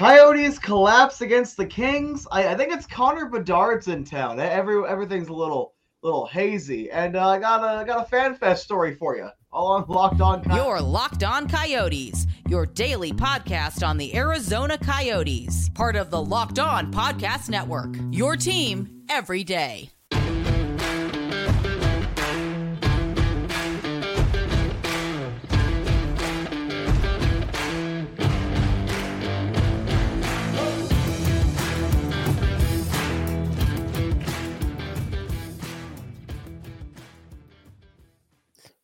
Coyotes collapse against the Kings. I, I think it's Connor Bedard's in town. Every everything's a little little hazy, and uh, I got a got a fan fest story for you. All on Locked On. Coyotes. You're Locked On Coyotes, your daily podcast on the Arizona Coyotes, part of the Locked On Podcast Network. Your team every day.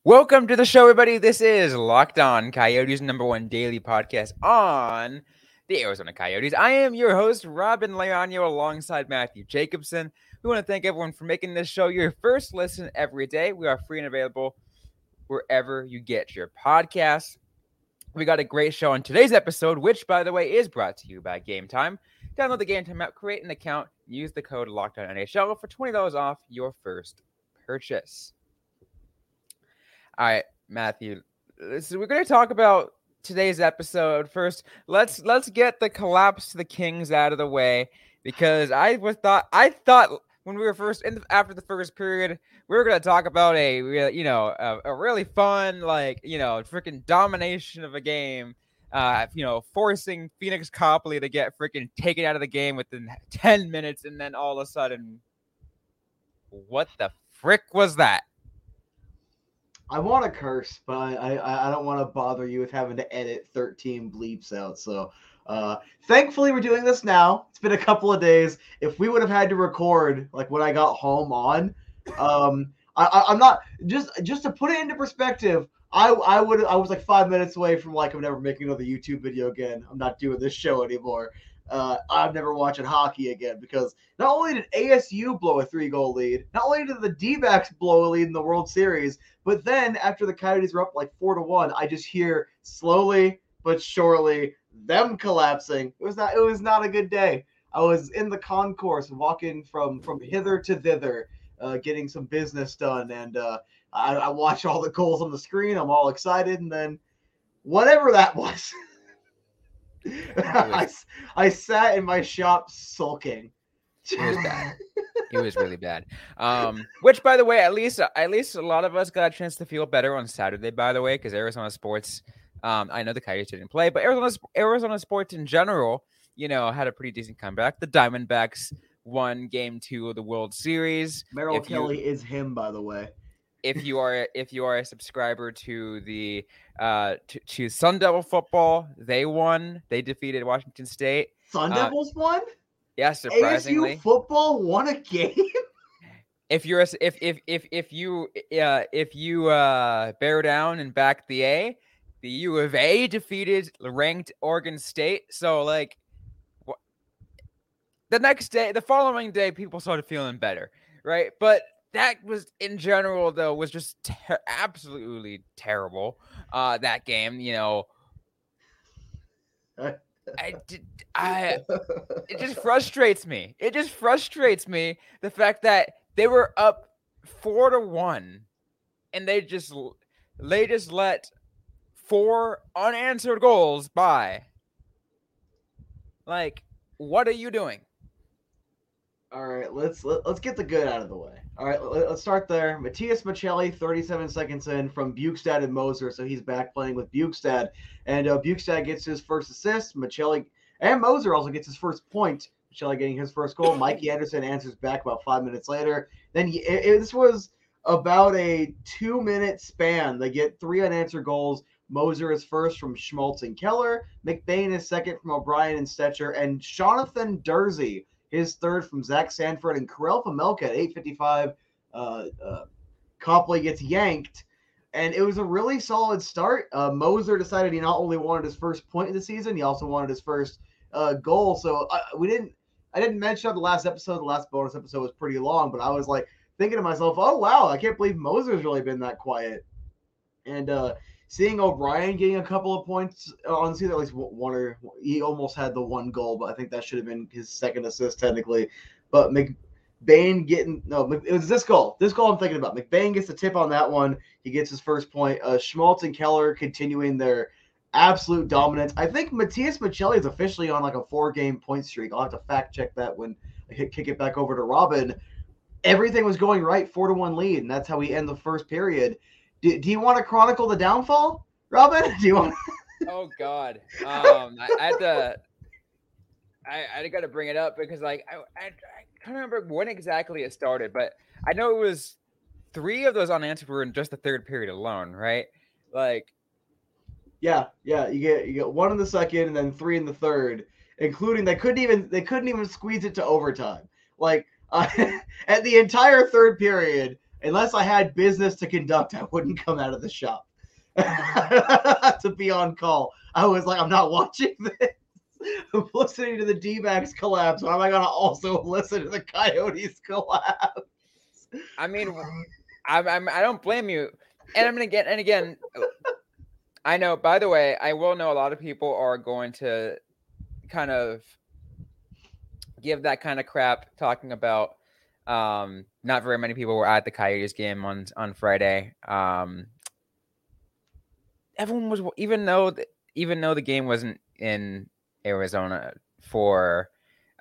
Welcome to the show, everybody. This is Locked On Coyotes, number one daily podcast on the Arizona Coyotes. I am your host, Robyn Leaño, alongside Matthew Jacobson. We want to thank everyone for making this show your first listen every day. We are free and available wherever you get your podcasts. We got a great show on today's episode, which, by the way, is brought to you by Game Time. Download the Game Time app, create an account, use the code NHL for $20 off your first purchase. All right, Matthew. So we're going to talk about today's episode first. Let's let's get the collapse to the Kings out of the way because I was thought I thought when we were first in the, after the first period we were going to talk about a you know a, a really fun like you know freaking domination of a game. Uh, you know, forcing Pheonix Copley to get freaking taken out of the game within 10 minutes, and then all of a sudden, what the frick was that? I want to curse, but I, I, I don't want to bother you with having to edit 13 bleeps out. So, uh, thankfully, we're doing this now. It's been a couple of days. If we would have had to record like when I got home on, um, I, am not just just to put it into perspective. I I would I was like five minutes away from like I'm never making another YouTube video again. I'm not doing this show anymore uh, I'm never watching hockey again because not only did ASU blow a three goal lead, not only did the D backs blow a lead in the World Series, but then after the Coyotes were up like four to one, I just hear slowly but surely them collapsing. It was not it was not a good day. I was in the concourse walking from from hither to thither, uh, getting some business done, and uh, I, I watch all the goals on the screen. I'm all excited, and then whatever that was. I, I sat in my shop sulking. It was bad. it was really bad. Um, which, by the way, at least at least a lot of us got a chance to feel better on Saturday. By the way, because Arizona sports, um, I know the Coyotes didn't play, but Arizona Arizona sports in general, you know, had a pretty decent comeback. The Diamondbacks won Game Two of the World Series. Merrill Kelly you, is him, by the way if you are if you are a subscriber to the uh to, to Sun Devil football, they won. They defeated Washington State. Sun uh, Devils uh, won. Yeah, surprisingly, ASU football won a game. if you're a, if if if if you uh if you uh bear down and back the A, the U of A defeated ranked Oregon State. So like, the next day, the following day, people started feeling better, right? But that was in general though was just ter- absolutely terrible. Uh, that game, you know, I did. I it just frustrates me. It just frustrates me the fact that they were up four to one, and they just they just let four unanswered goals by. Like, what are you doing? All right, let's let, us let us get the good out of the way. All right, let, us start there. Matias Maccelli, 37 seconds in from Bjugstad and Moser, so he's back playing with Bjugstad, and uh, Bjugstad gets his first assist. Maccelli and Moser also gets his first point. Maccelli getting his first goal. Mikey Anderson answers back about five minutes later. Then he, it, it, this was about a two-minute span. They get three unanswered goals. Moser is first from Schmaltz and Keller. McBain is second from O'Brien and Stecher, and Jonathan Durzi his third from Zach Sanford and Karel Vejmelka at 855. Uh, uh, Copley gets yanked. And it was a really solid start. Uh, Moser decided he not only wanted his first point of the season, he also wanted his first uh, goal. So uh, we didn't, I didn't mention on the last episode. The last bonus episode was pretty long, but I was like thinking to myself, "Oh wow, I can't believe Moser's really been that quiet." And uh, seeing O'Brien getting a couple of points on the season, at least one or he almost had the one goal, but I think that should have been his second assist technically. But McBain getting no, it was this goal. This goal I'm thinking about. McBain gets the tip on that one. He gets his first point. Uh, Schmaltz and Keller continuing their absolute dominance. I think Matias Maccelli is officially on like a four game point streak. I'll have to fact check that when I kick it back over to Robyn. Everything was going right, four to one lead, and that's how we end the first period. Do, do you want to chronicle the downfall, Robyn? Do you want? oh God, um, I, I had to. I, I got to bring it up because like I, I, I can't remember when exactly it started, but I know it was three of those unanswered were in just the third period alone, right? Like, yeah, yeah, you get you get one in the second and then three in the third, including they couldn't even they couldn't even squeeze it to overtime. Like uh, at the entire third period, unless I had business to conduct, I wouldn't come out of the shop to be on call. I was like, I'm not watching this. I'm listening to the D-backs collapse. Why am I gonna also listen to the Coyotes collapse? I mean, I'm, I'm I don't blame you. And I'm gonna get and again, I know. By the way, I will know a lot of people are going to kind of give that kind of crap talking about um not very many people were at the Coyotes game on on Friday. Um everyone was even though even though the game wasn't in Arizona for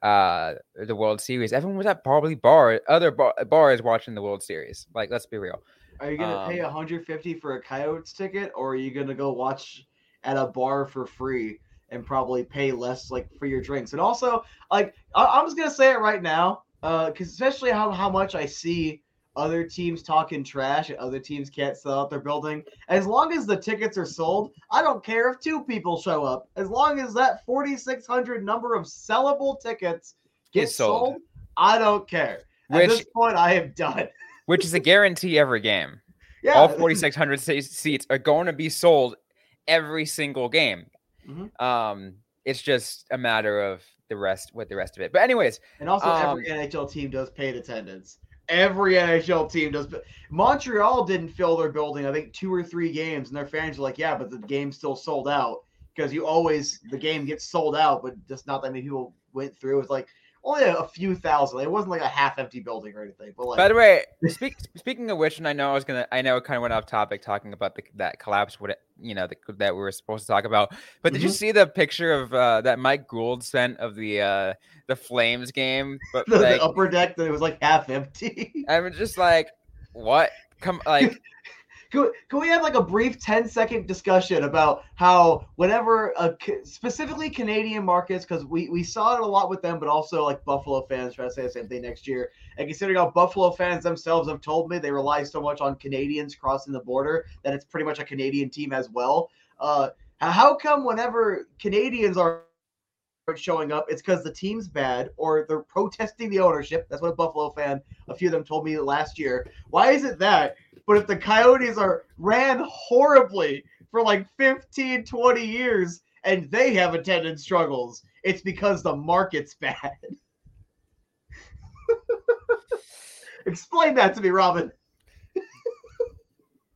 uh the World Series, everyone was at probably bar other bar, bars watching the World Series. Like let's be real. Are you gonna um, pay 150 for a Coyotes ticket, or are you gonna go watch at a bar for free and probably pay less like for your drinks? And also, like I- am just gonna say it right now, because uh, especially how how much I see other teams talking trash and other teams can't sell out their building. As long as the tickets are sold, I don't care if two people show up. As long as that 4,600 number of sellable tickets get sold. sold. I don't care. At Which, this point, I am done. which is a guarantee every game. Yeah. All 4,600 seats are going to be sold every single game. Mm-hmm. Um, it's just a matter of the rest with the rest of it. But anyways, and also um, every NHL team does paid attendance. Every NHL team does. Montreal didn't fill their building. I think two or three games, and their fans are like, "Yeah, but the game still sold out." Because you always the game gets sold out, but just not that many people went through. It's like only a, a, few thousand. It wasn't like a half empty building or anything. But like, by the way, speak, speaking of which, and I know I was gonna, I know it kind of went off topic talking about the, that collapse. What you know the, that we were supposed to talk about. But did mm-hmm. you see the picture of uh, that Mike Gould sent of the uh, the Flames game? But the, like, the upper deck that it was like half empty. I was just like, what? Come like can, can we have like a brief 10 second discussion about how whenever a, specifically Canadian markets because we, we saw it a lot with them but also like Buffalo fans try to say the same thing next year. And considering how Buffalo fans themselves have told me they rely so much on Canadians crossing the border that it's pretty much a Canadian team as well uh, how come whenever Canadians are showing up, it's because the team's bad or they're protesting the ownership. That's what a Buffalo fan, a few of them told me last year. Why is it that? But if the Coyotes are ran horribly for like 15, 20 years and they have attendance struggles, it's because the market's bad. Explain that to me, Robyn.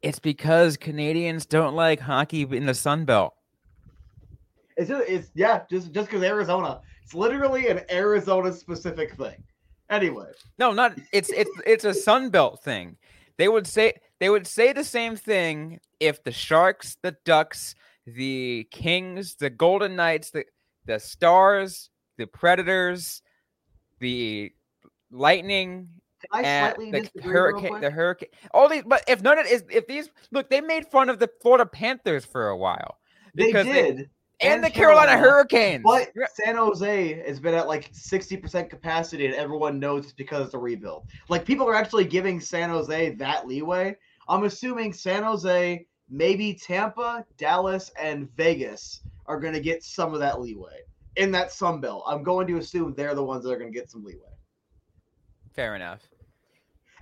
it's because Canadians don't like hockey in the Sun Belt. It's just, it's yeah, just just because Arizona. It's literally an Arizona specific thing. Anyway. No, not it's it's it's a Sun Belt thing. They would say they would say the same thing if the Sharks, the Ducks, the Kings, the Golden Knights, the the Stars, the Predators, the Lightning, and the hurricane, the hurricane, all these. But if none of is if these look, they made fun of the Florida Panthers for a while. They did. They, and, and the Carolina, Carolina Hurricanes. But San Jose has been at like 60% capacity, and everyone knows it's because it's a rebuild. Like people are actually giving San Jose that leeway. I'm assuming San Jose, maybe Tampa, Dallas, and Vegas are going to get some of that leeway in that Sun Belt. I'm going to assume they're the ones that are going to get some leeway. Fair enough.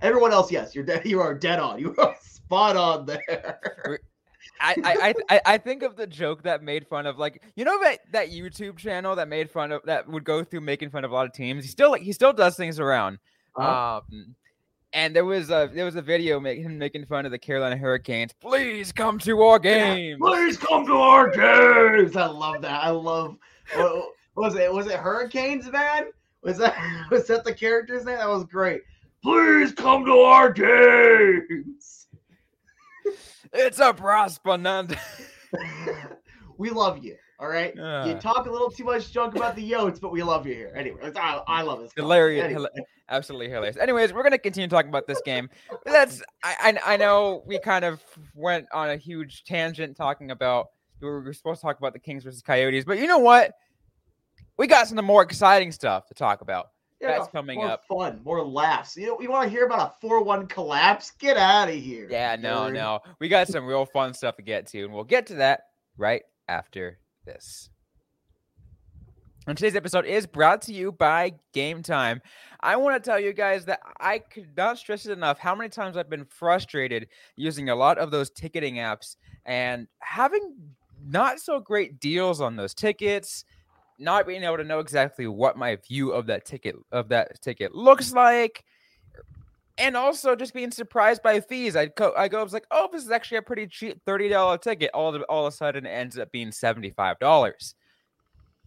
Everyone else, yes, you're dead. You are dead on. You are spot on there. I, I I think of the joke that made fun of like you know that that YouTube channel that made fun of that would go through making fun of a lot of teams. He still like he still does things around. Uh-huh. Um, and there was a there was a video making him making fun of the Carolina Hurricanes. Please come to our games. Please come to our games. I love that. I love. What, was it? Was it Hurricanes, man? Was that was that the character's name? That was great. Please come to our games. It's a prosper we love you. All right. you Uh. talk a little too much junk about the Yotes, but we love you here. Anyway, I, I love this. Hilarious, Anyway. hila- absolutely hilarious. Anyways, we're gonna continue talking about this game. That's I, I I know we kind of went on a huge tangent talking about we were supposed to talk about the Kings versus Coyotes, but you know what? We got some more exciting stuff to talk about. That's coming more up. Fun, more laughs. You know, we want to hear about a four-one collapse? Get out of here. Yeah, no, nerd. no. We got some real fun stuff to get to, and we'll get to that right after this. And today's episode is brought to you by Game Time. I want to tell you guys that I could not stress it enough how many times I've been frustrated using a lot of those ticketing apps and having not so great deals on those tickets, not being able to know exactly what my view of that ticket of that ticket looks like and also just being surprised by fees. I go, I go, I was like, oh, this is actually a pretty cheap thirty dollar ticket. All of, all of a sudden, it ends up being seventy five dollars.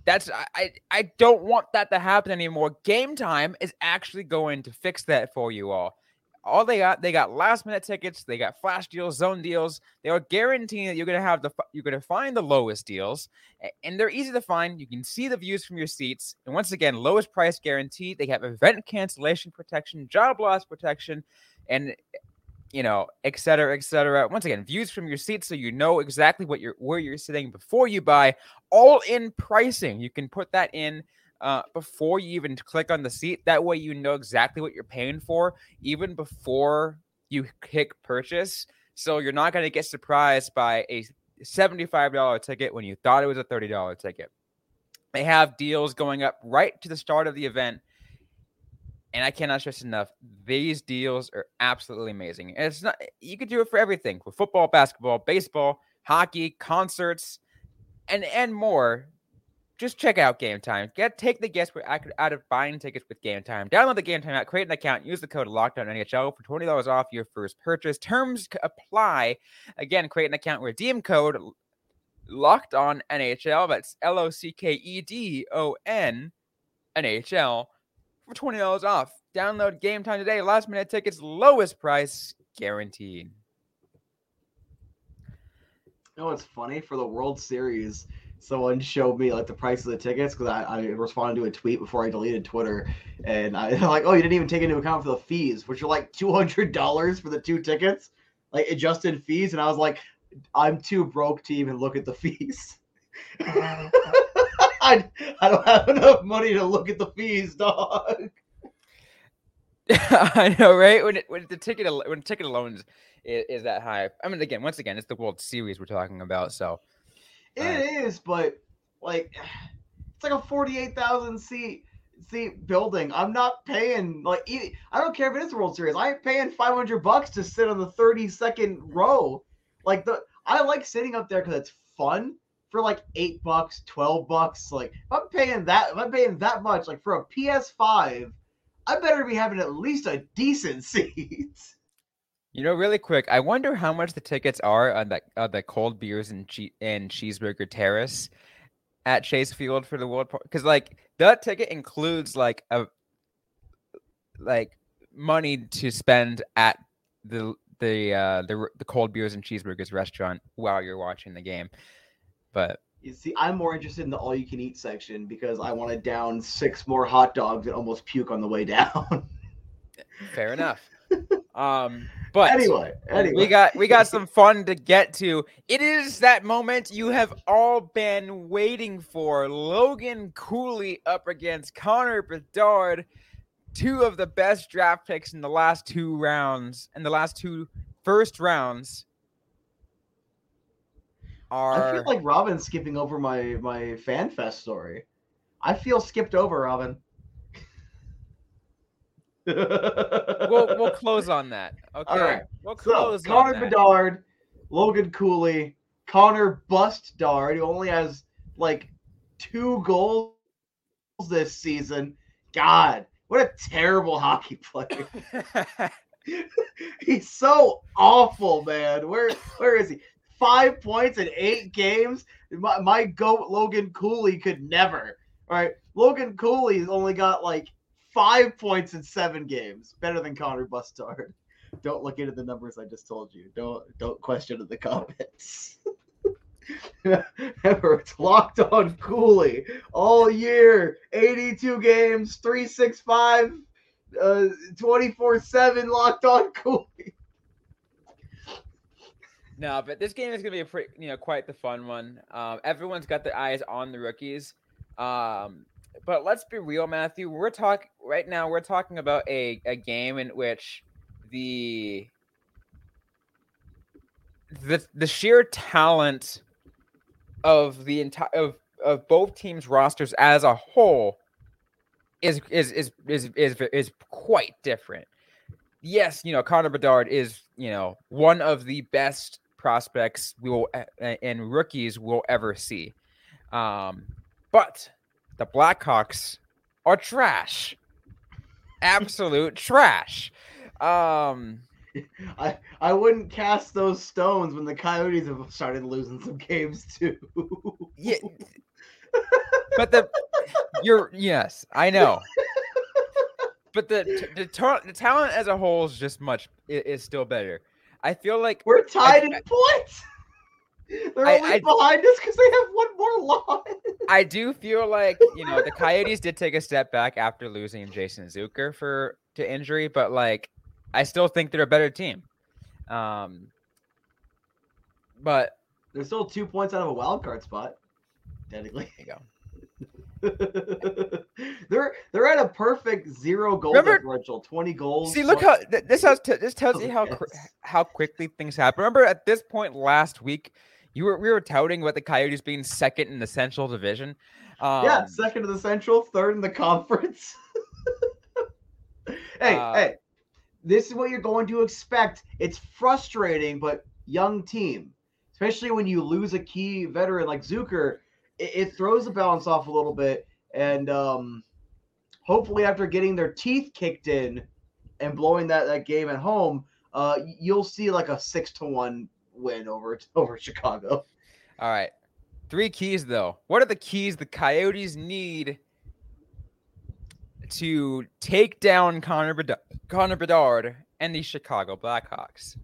That's I, I I don't want that to happen anymore. Game time is actually going to fix that for you all. All they got, they got last minute tickets, they got flash deals, zone deals. They are guaranteeing that you're gonna have the you're gonna find the lowest deals, and they're easy to find. You can see the views from your seats, and once again, lowest price guaranteed. They have event cancellation protection, job loss protection, and you know, et cetera, et cetera. Once again, views from your seats, so you know exactly what you're where you're sitting before you buy. All in pricing, you can put that in uh, before you even click on the seat. That way, you know exactly what you're paying for, even before you click purchase. So you're not going to get surprised by a $75 ticket when you thought it was a $30 ticket. They have deals going up right to the start of the event. And I cannot stress enough, these deals are absolutely amazing. It's not you could do it for everything for football, basketball, baseball, hockey, concerts, and and more. Just check out Game Time. Get take the guess out out of buying tickets with Game Time. Download the Game Time app, create an account, use the code Locked On NHL for twenty dollars off your first purchase. Terms apply. Again, create an account. Redeem code Locked On NHL. That's L O C K E D O N NHL for twenty dollars off. Download Game Time today. Last minute tickets, lowest price guaranteed. You know what's funny for the World Series? Someone showed me like the price of the tickets because I, I responded to a tweet before I deleted Twitter, and I like, oh, you didn't even take into account for the fees, which are like two hundred dollars for the two tickets, like adjusted fees, and I was like, I'm too broke to even look at the fees. I, I don't have enough money to look at the fees, dog. I know, right? When it, when the ticket when ticket alone is, is, is that high. I mean, again, once again, it's the World Series we're talking about. So It Right. is, but like it's like a forty-eight thousand seat seat building. I'm not paying like I don't care if it is World Series. I ain't paying five hundred bucks to sit on the thirty-second row. Like the I like sitting up there because it's fun for like eight bucks, twelve bucks. Like if I'm paying that, if I'm paying that much, like for a PS5, I better be having at least a decent seat. You know, really quick, I wonder how much the tickets are on that uh, the cold beers and che- and cheeseburger terrace at Chase Field for the World because like that ticket includes like a like money to spend at the the uh the the cold beers and cheeseburgers restaurant while you're watching the game. But You see, I'm more interested in the all-you-can-eat section because I want to down six more hot dogs and almost puke on the way down. fair enough. Um, but anyway, anyway, we got we got some fun to get to. It is that moment you have all been waiting for. Logan Cooley up against Connor Bedard, two of the best draft picks in the last two rounds, in the last two first rounds. I feel like Robyn's skipping over my my fan fest story. I feel skipped over, Robyn. we'll we'll close on that. Okay, right. we'll so Connor on that. Bedard, Logan Cooley, Connor Bust Dard, who only has like two goals this season. God, what a terrible hockey player. He's so awful, man. Where where is he? Five points in eight games. My, my goat Logan Cooley could never. All right, Logan Cooley's only got like five points in seven games. Better than Connor Bustard. Don't look into the numbers I just told you. Don't don't question in the comments. Remember, it's locked on Cooley all year. 82 games, 365, uh, 24 7 locked on Cooley. No, but this game is gonna be a pretty, you know, quite the fun one. Um, everyone's got their eyes on the rookies. Um, but let's be real, Matthew. We're talking right now. We're talking about a, a game in which the the the sheer talent of the entire of, of both teams' rosters as a whole is is is is is, is quite different. Yes, you know Connor Bedard is you know one of the best prospects we will and rookies we'll ever see. Um, but the Blackhawks are trash, absolute trash. Um, I I wouldn't cast those stones when the Coyotes have started losing some games too. yeah, but the you're yes, I know. But the the, the, the talent as a whole is just much is, is still better. I feel like we're tied I, in points. They're I, only I, behind us because they have one more loss. I do feel like you know the Coyotes did take a step back after losing Jason Zucker for to injury, but like I still think they're a better team. Um, but they're still two points out of a wild card spot. Technically, there you go. they're they're at a perfect zero goal Remember, differential, twenty goals. See, look how this has t- this tells you how how quickly things happen. Remember, at this point last week, you were we were touting about the Coyotes being second in the Central Division. Um, yeah, second in the Central, third in the conference. hey, uh, hey, this is what you're going to expect. It's frustrating, but young team, especially when you lose a key veteran like Zucker it, it throws the balance off a little bit. And um, hopefully, after getting their teeth kicked in and blowing that, that game at home, uh, you'll see like a six to one win over over Chicago. All right, three keys though. What are the keys the Coyotes need to take down Connor Bedard, Connor Bedard and the Chicago Blackhawks?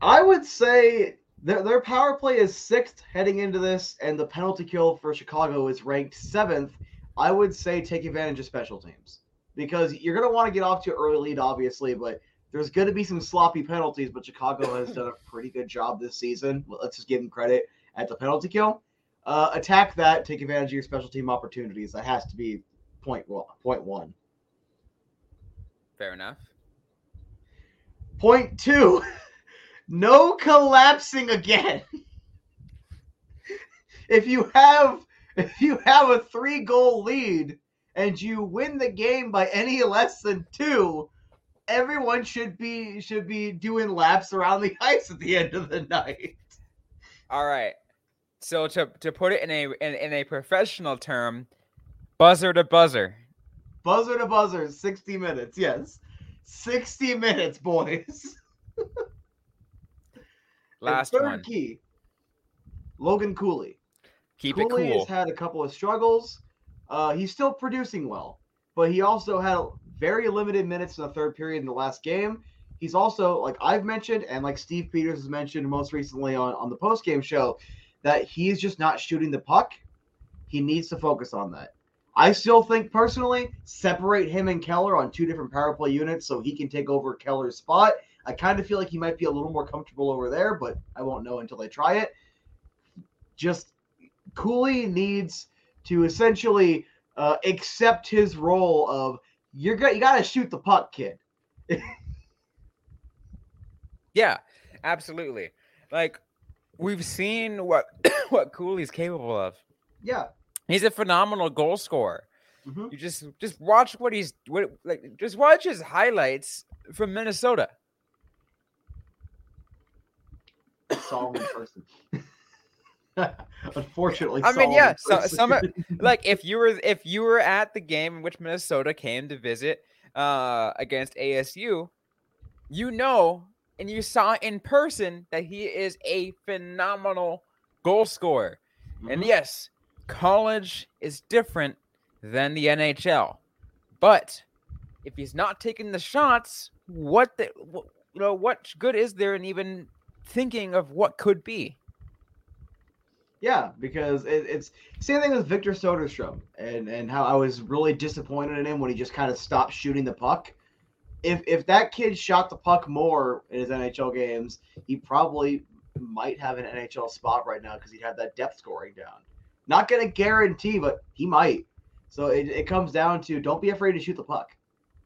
I would say their, their power play is sixth heading into this, and the penalty kill for Chicago is ranked seventh. I would say take advantage of special teams because you're going to want to get off to an early lead, obviously, but there's going to be some sloppy penalties. But Chicago has done a pretty good job this season. Let's just give them credit at the penalty kill. Uh, attack that, take advantage of your special team opportunities. That has to be point point one. Fair enough. Point two. no collapsing again. if you have if you have a three goal lead and you win the game by any less than two, everyone should be should be doing laps around the ice at the end of the night. All right. So to to put it in a in, in a professional term, buzzer to buzzer. Buzzer to buzzer, 60 minutes, yes. 60 minutes, boys. Last third one. key, Logan Cooley. Keep Cooley it cool. has had a couple of struggles. Uh, he's still producing well, but he also had very limited minutes in the third period in the last game. He's also, like I've mentioned, and like Steve Peters has mentioned most recently on, on the post game show, that he's just not shooting the puck. He needs to focus on that. I still think personally, separate him and Keller on two different power play units so he can take over Keller's spot I kind of feel like he might be a little more comfortable over there, but I won't know until I try it. Just Cooley needs to essentially uh, accept his role of you're good. you got to shoot the puck, kid. yeah, absolutely. Like we've seen what what Cooley's capable of. Yeah, he's a phenomenal goal scorer. Mm-hmm. You just just watch what he's what like just watch his highlights from Minnesota. in person. Unfortunately, I mean, yeah. So, some like if you were if you were at the game in which Minnesota came to visit uh, against ASU, you know, and you saw in person that he is a phenomenal goal scorer. Mm-hmm. And yes, college is different than the NHL, but if he's not taking the shots, what the what, you know what good is there in even thinking of what could be. Yeah, because it, it's same thing with Victor Soderstrom and and how I was really disappointed in him when he just kind of stopped shooting the puck. If if that kid shot the puck more in his NHL games, he probably might have an NHL spot right now because he'd have that depth scoring down. Not to guarantee, but he might. So it, it comes down to don't be afraid to shoot the puck.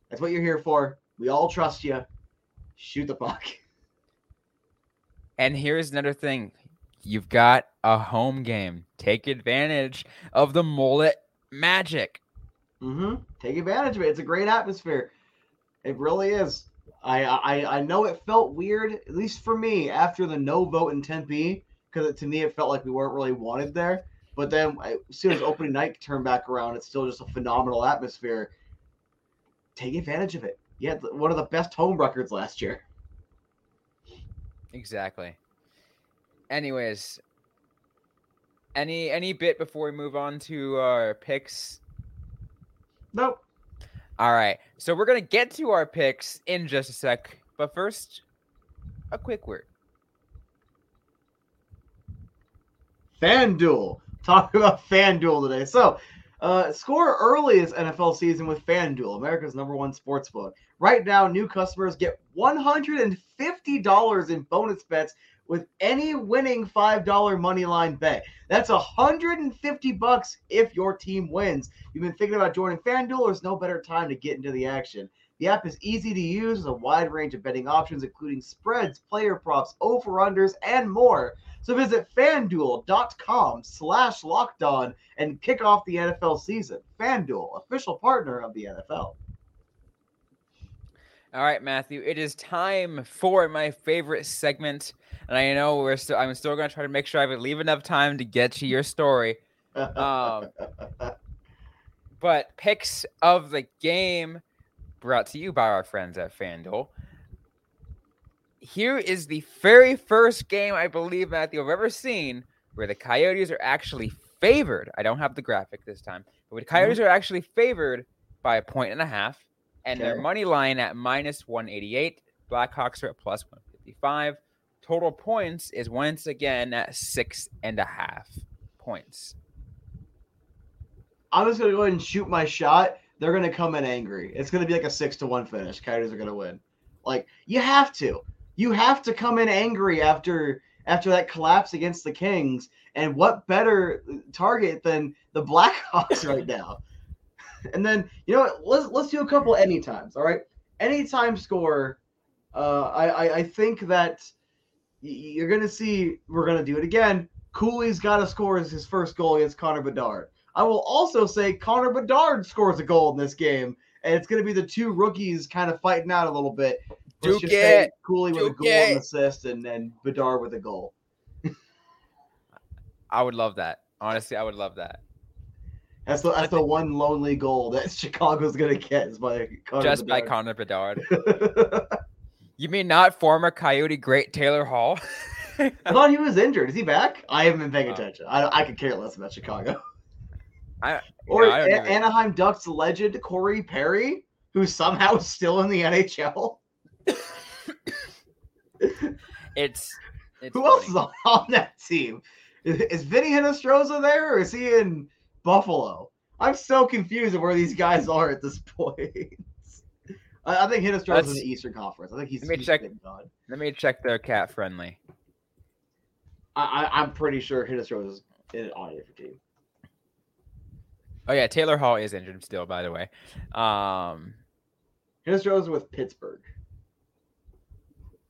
That's what you're here for. We all trust you. Shoot the puck. And here's another thing you've got a home game. Take advantage of the mullet magic. Mm-hmm. Take advantage of it. It's a great atmosphere. It really is. I I, I know it felt weird, at least for me, after the no vote in Tempe, because to me it felt like we weren't really wanted there. But then as soon as opening night turned back around, it's still just a phenomenal atmosphere. Take advantage of it. You had one of the best home records last year. Exactly. Anyways, any any bit before we move on to our picks? Nope. All right. So we're gonna get to our picks in just a sec, but first, a quick word. FanDuel. Talk about FanDuel today. So, uh, score early this NFL season with FanDuel, America's number one sports book. Right now, new customers get $150 in bonus bets with any winning $5 money line bet. That's 150 bucks if your team wins. You've been thinking about joining FanDuel, there's no better time to get into the action. The app is easy to use with a wide range of betting options, including spreads, player props, over-unders, and more. So visit fanduel.com slash locked on and kick off the NFL season. FanDuel, official partner of the NFL. All right, Matthew, it is time for my favorite segment. And I know we're still I'm still gonna try to make sure I leave enough time to get to your story. Um, but picks of the game brought to you by our friends at FanDuel. Here is the very first game I believe Matthew I've ever seen where the Coyotes are actually favored. I don't have the graphic this time, but the Coyotes mm-hmm. are actually favored by a point and a half, and okay. their money line at minus 188. Blackhawks are at plus 155. Total points is once again at six and a half points. I'm just gonna go ahead and shoot my shot. They're gonna come in angry. It's gonna be like a six to one finish. Coyotes are gonna win. Like you have to, you have to come in angry after after that collapse against the Kings. And what better target than the Blackhawks right now? and then you know what? Let's let's do a couple anytimes. All right, anytime score. Uh, I, I I think that you're gonna see. We're gonna do it again. Cooley's got to score as his first goal against Connor Bedard. I will also say Connor Bedard scores a goal in this game, and it's going to be the two rookies kind of fighting out a little bit. Let's Duke it. Cooley with a goal it. and assist, and then Bedard with a goal. I would love that. Honestly, I would love that. That's the that's the one lonely goal that Chicago's gonna get is by Connor just Bedard. by Connor Bedard. you mean not former Coyote great Taylor Hall? I thought he was injured. Is he back? I haven't been paying uh, attention. I I could care less about Chicago. I or know, I Anaheim Ducks legend Corey Perry, who's somehow still in the NHL. it's, it's who funny. else is on that team? Is, is Vinny Hinostroza there, or is he in Buffalo? I'm so confused of where these guys are at this point. I, I think Hinostroza's in the Eastern Conference. I think he's. Let me he's check. Let me check their CapFriendly. I, I, am pretty sure Hinostroza's on a different team. Oh yeah, Taylor Hall is injured still, by the way. Um, Hinostroza with Pittsburgh.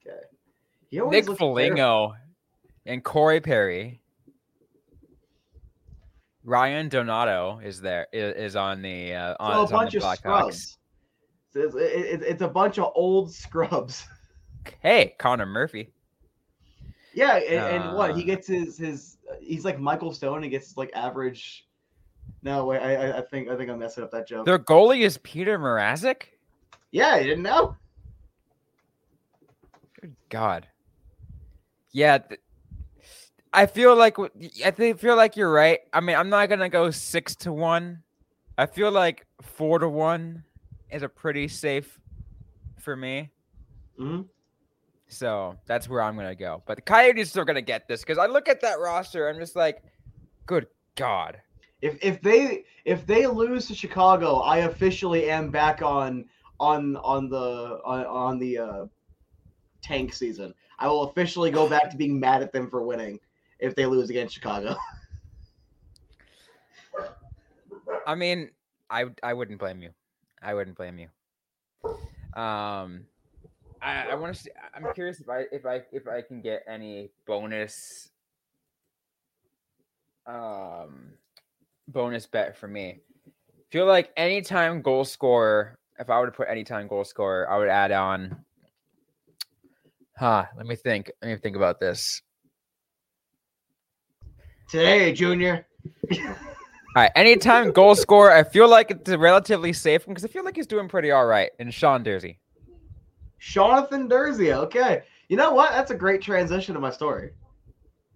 Okay. Nick Foligno and Corey Perry. Ryan Donato is there is, is on the uh, on, so a bunch of scrubs. It's, it, it's a bunch of old scrubs. Hey, Connor Murphy. Yeah, and, and what he uh. gets his his he's like Michael Stone. He gets like average no, wait, I, I think I think I'm messing up that joke. Their goalie is Peter Mrazek. Yeah, you didn't know. Good God. Yeah, th- I feel like I think feel like you're right. I mean, I'm not gonna go six to one. I feel like four to one is a pretty safe for me. Mm-hmm. So that's where I'm gonna go. But the Coyotes are gonna get this because I look at that roster. I'm just like, Good God. If if they if they lose to Chicago, I officially am back on on on the on, on the uh, tank season. I will officially go back to being mad at them for winning if they lose against Chicago. I mean, I I wouldn't blame you. I wouldn't blame you. Um, I I want to. I'm curious if I if I if I can get any bonus. Um, bonus bet for me. Feel like anytime goal scorer. If I were to put anytime goal scorer, I would add on. Huh. Let me think. Let me think about this. Today, Junior. All right, anytime goal scorer, I feel like it's a relatively safe one because I feel like he's doing pretty all right. And Sean Durzi. Jonathan Durzi. Okay. You know what? That's a great transition to my story.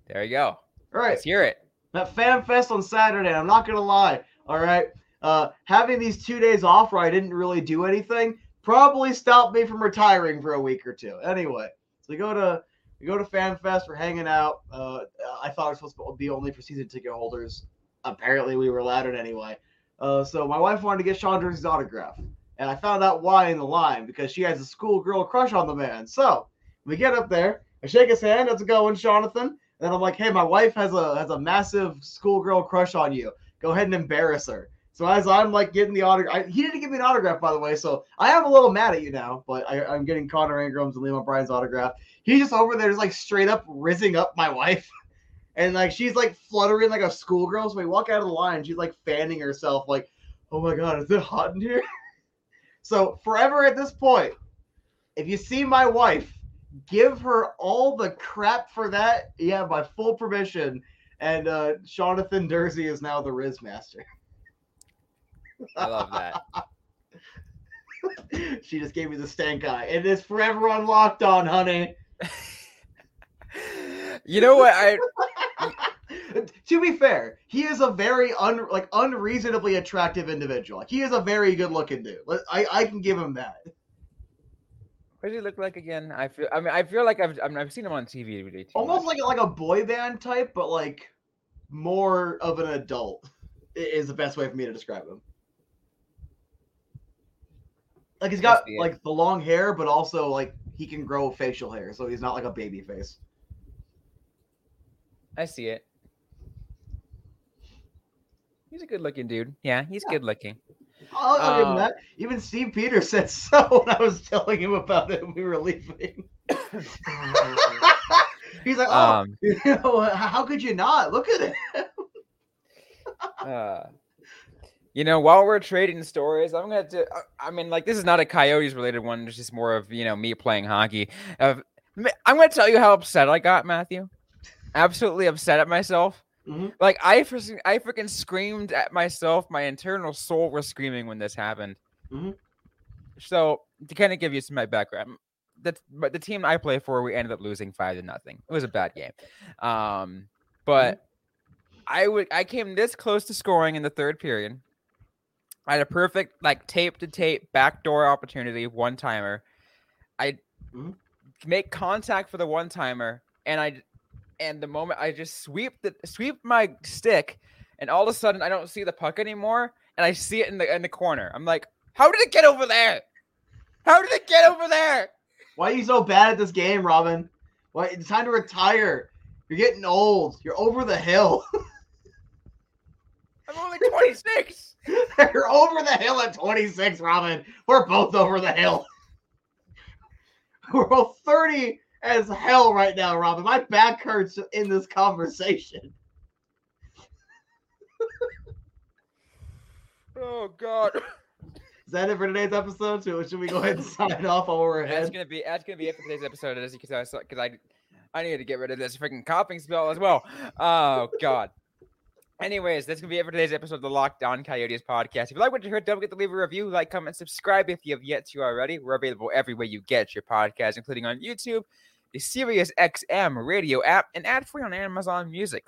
There you go. All right. Let's hear it. That fan fest on Saturday. I'm not gonna lie. All right. Uh, having these two days off where I didn't really do anything probably stopped me from retiring for a week or two. Anyway, so we go to we go to Fan Fest. We're hanging out. Uh, I thought it was supposed to be only for season ticket holders. Apparently, we were allowed it anyway. Uh, so my wife wanted to get Sean Durzi's autograph, and I found out why in the line because she has a schoolgirl crush on the man. So we get up there, I shake his hand. How's it going, Jonathan? And I'm like, hey, my wife has a has a massive schoolgirl crush on you. Go ahead and embarrass her. So as I'm like getting the autograph, he didn't give me an autograph, by the way. So I am a little mad at you now, but I, am getting Connor Ingram's and Liam O'Brien's autograph. He's just over there, just like straight up rizzing up my wife. And like she's like fluttering like a schoolgirl. So we walk out of the line, she's like fanning herself, like, oh my god, is it hot in here? so forever at this point, if you see my wife, give her all the crap for that. Yeah, by full permission. And uh Jonathan Durzi is now the Riz Master. I love that. she just gave me the stank eye. It is forever unlocked on, honey. you know what? I to be fair, he is a very un like unreasonably attractive individual. Like he is a very good looking dude. I I can give him that. What does he look like again? I feel. I mean, I feel like I've I mean, I've seen him on TV every day. Almost like like a boy band type, but like more of an adult is the best way for me to describe him. Like he's got like the long hair, but also like he can grow facial hair, so he's not like a baby face. I see it. He's a good looking dude. Yeah, he's yeah. good looking. I'll, I'll give him uh, that. Even Steve Peters said so when I was telling him about it we were leaving. he's like, "Oh, um, you know, how could you not look at it?" uh, you know, while we're trading stories, I'm gonna. Do, uh, I mean, like this is not a Coyotes related one. It's just more of you know me playing hockey. Uh, I'm gonna tell you how upset I got, Matthew. Absolutely upset at myself. Mm-hmm. Like I, I freaking screamed at myself. My internal soul was screaming when this happened. Mm-hmm. So to kind of give you some my background, the but the team I play for, we ended up losing five to nothing. It was a bad game, um, but mm-hmm. I would I came this close to scoring in the third period. I had a perfect like tape to tape backdoor opportunity, one timer. I mm-hmm. make contact for the one timer, and I and the moment I just sweep the sweep my stick, and all of a sudden I don't see the puck anymore, and I see it in the in the corner. I'm like, how did it get over there? How did it get over there? Why are you so bad at this game, Robyn? Why it's time to retire. You're getting old. You're over the hill. I'm only 26. You're over the hill at 26, Robyn. We're both over the hill. We're both 30 as hell right now, Robyn. My back hurts in this conversation. oh God. Is that it for today's episode? So should we go ahead and sign off while we're ahead? That's gonna be that's gonna be it for today's episode. As you because I because I I need to get rid of this freaking coughing spell as well. Oh God. Anyways, that's gonna be it for today's episode of the Locked On Coyotes podcast. If you like what you heard, don't forget to leave a review, like, comment, subscribe if you have yet to already. We're available everywhere you get your podcast, including on YouTube, the Sirius XM radio app, and ad free on Amazon Music.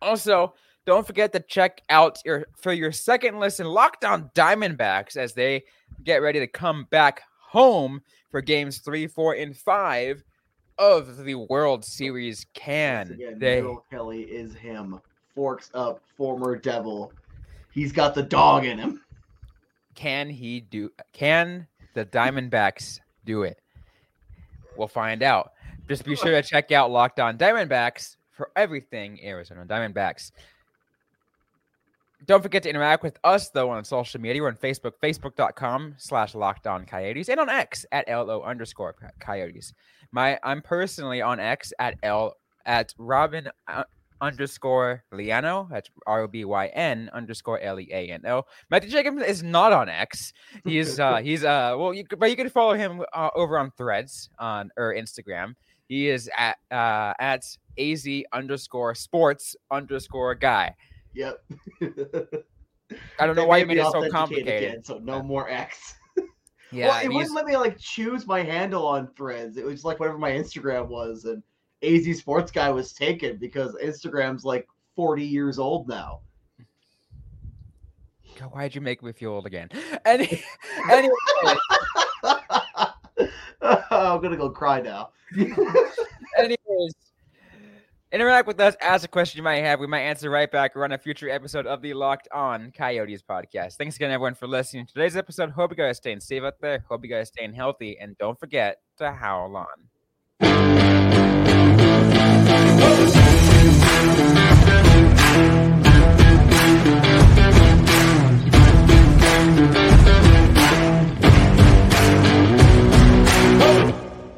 Also, don't forget to check out your for your second listen, Locked On Diamondbacks as they get ready to come back home for games three, four, and five of the World Series. Can again, they? Bill Kelly is him Forks up former Devil. He's got the dog in him. Can he do? Can the Diamondbacks do it? We'll find out. Just be sure to check out Locked On Diamondbacks for everything Arizona Diamondbacks. Don't forget to interact with us though on social media. We're on Facebook, facebook.com slash locked on coyotes, and on X at LO underscore coyotes. My I'm personally on X at L at Robyn uh, underscore Leaño. That's R O B Y N underscore L E A N O. Matthew Jacobs is not on X. He's uh he's uh well you but you can follow him uh, over on Threads on or Instagram. He is at uh at az underscore sports underscore guy. Yep. I don't know why you made it so complicated. Again, so no more X. Yeah, well, it wouldn't let me like choose my handle on Threads. It was like whatever my Instagram was, and AZ Sports Guy was taken because Instagram's like 40 years old now. God, why'd you make me feel old again? Any, anyway, I'm gonna go cry now. anyways, interact with us. Ask a question you might have. We might answer right back or on a future episode of the Locked On Coyotes podcast. Thanks again, everyone, for listening to today's episode. Hope you guys are staying safe out there. Hope you guys are staying healthy, and don't forget to howl on.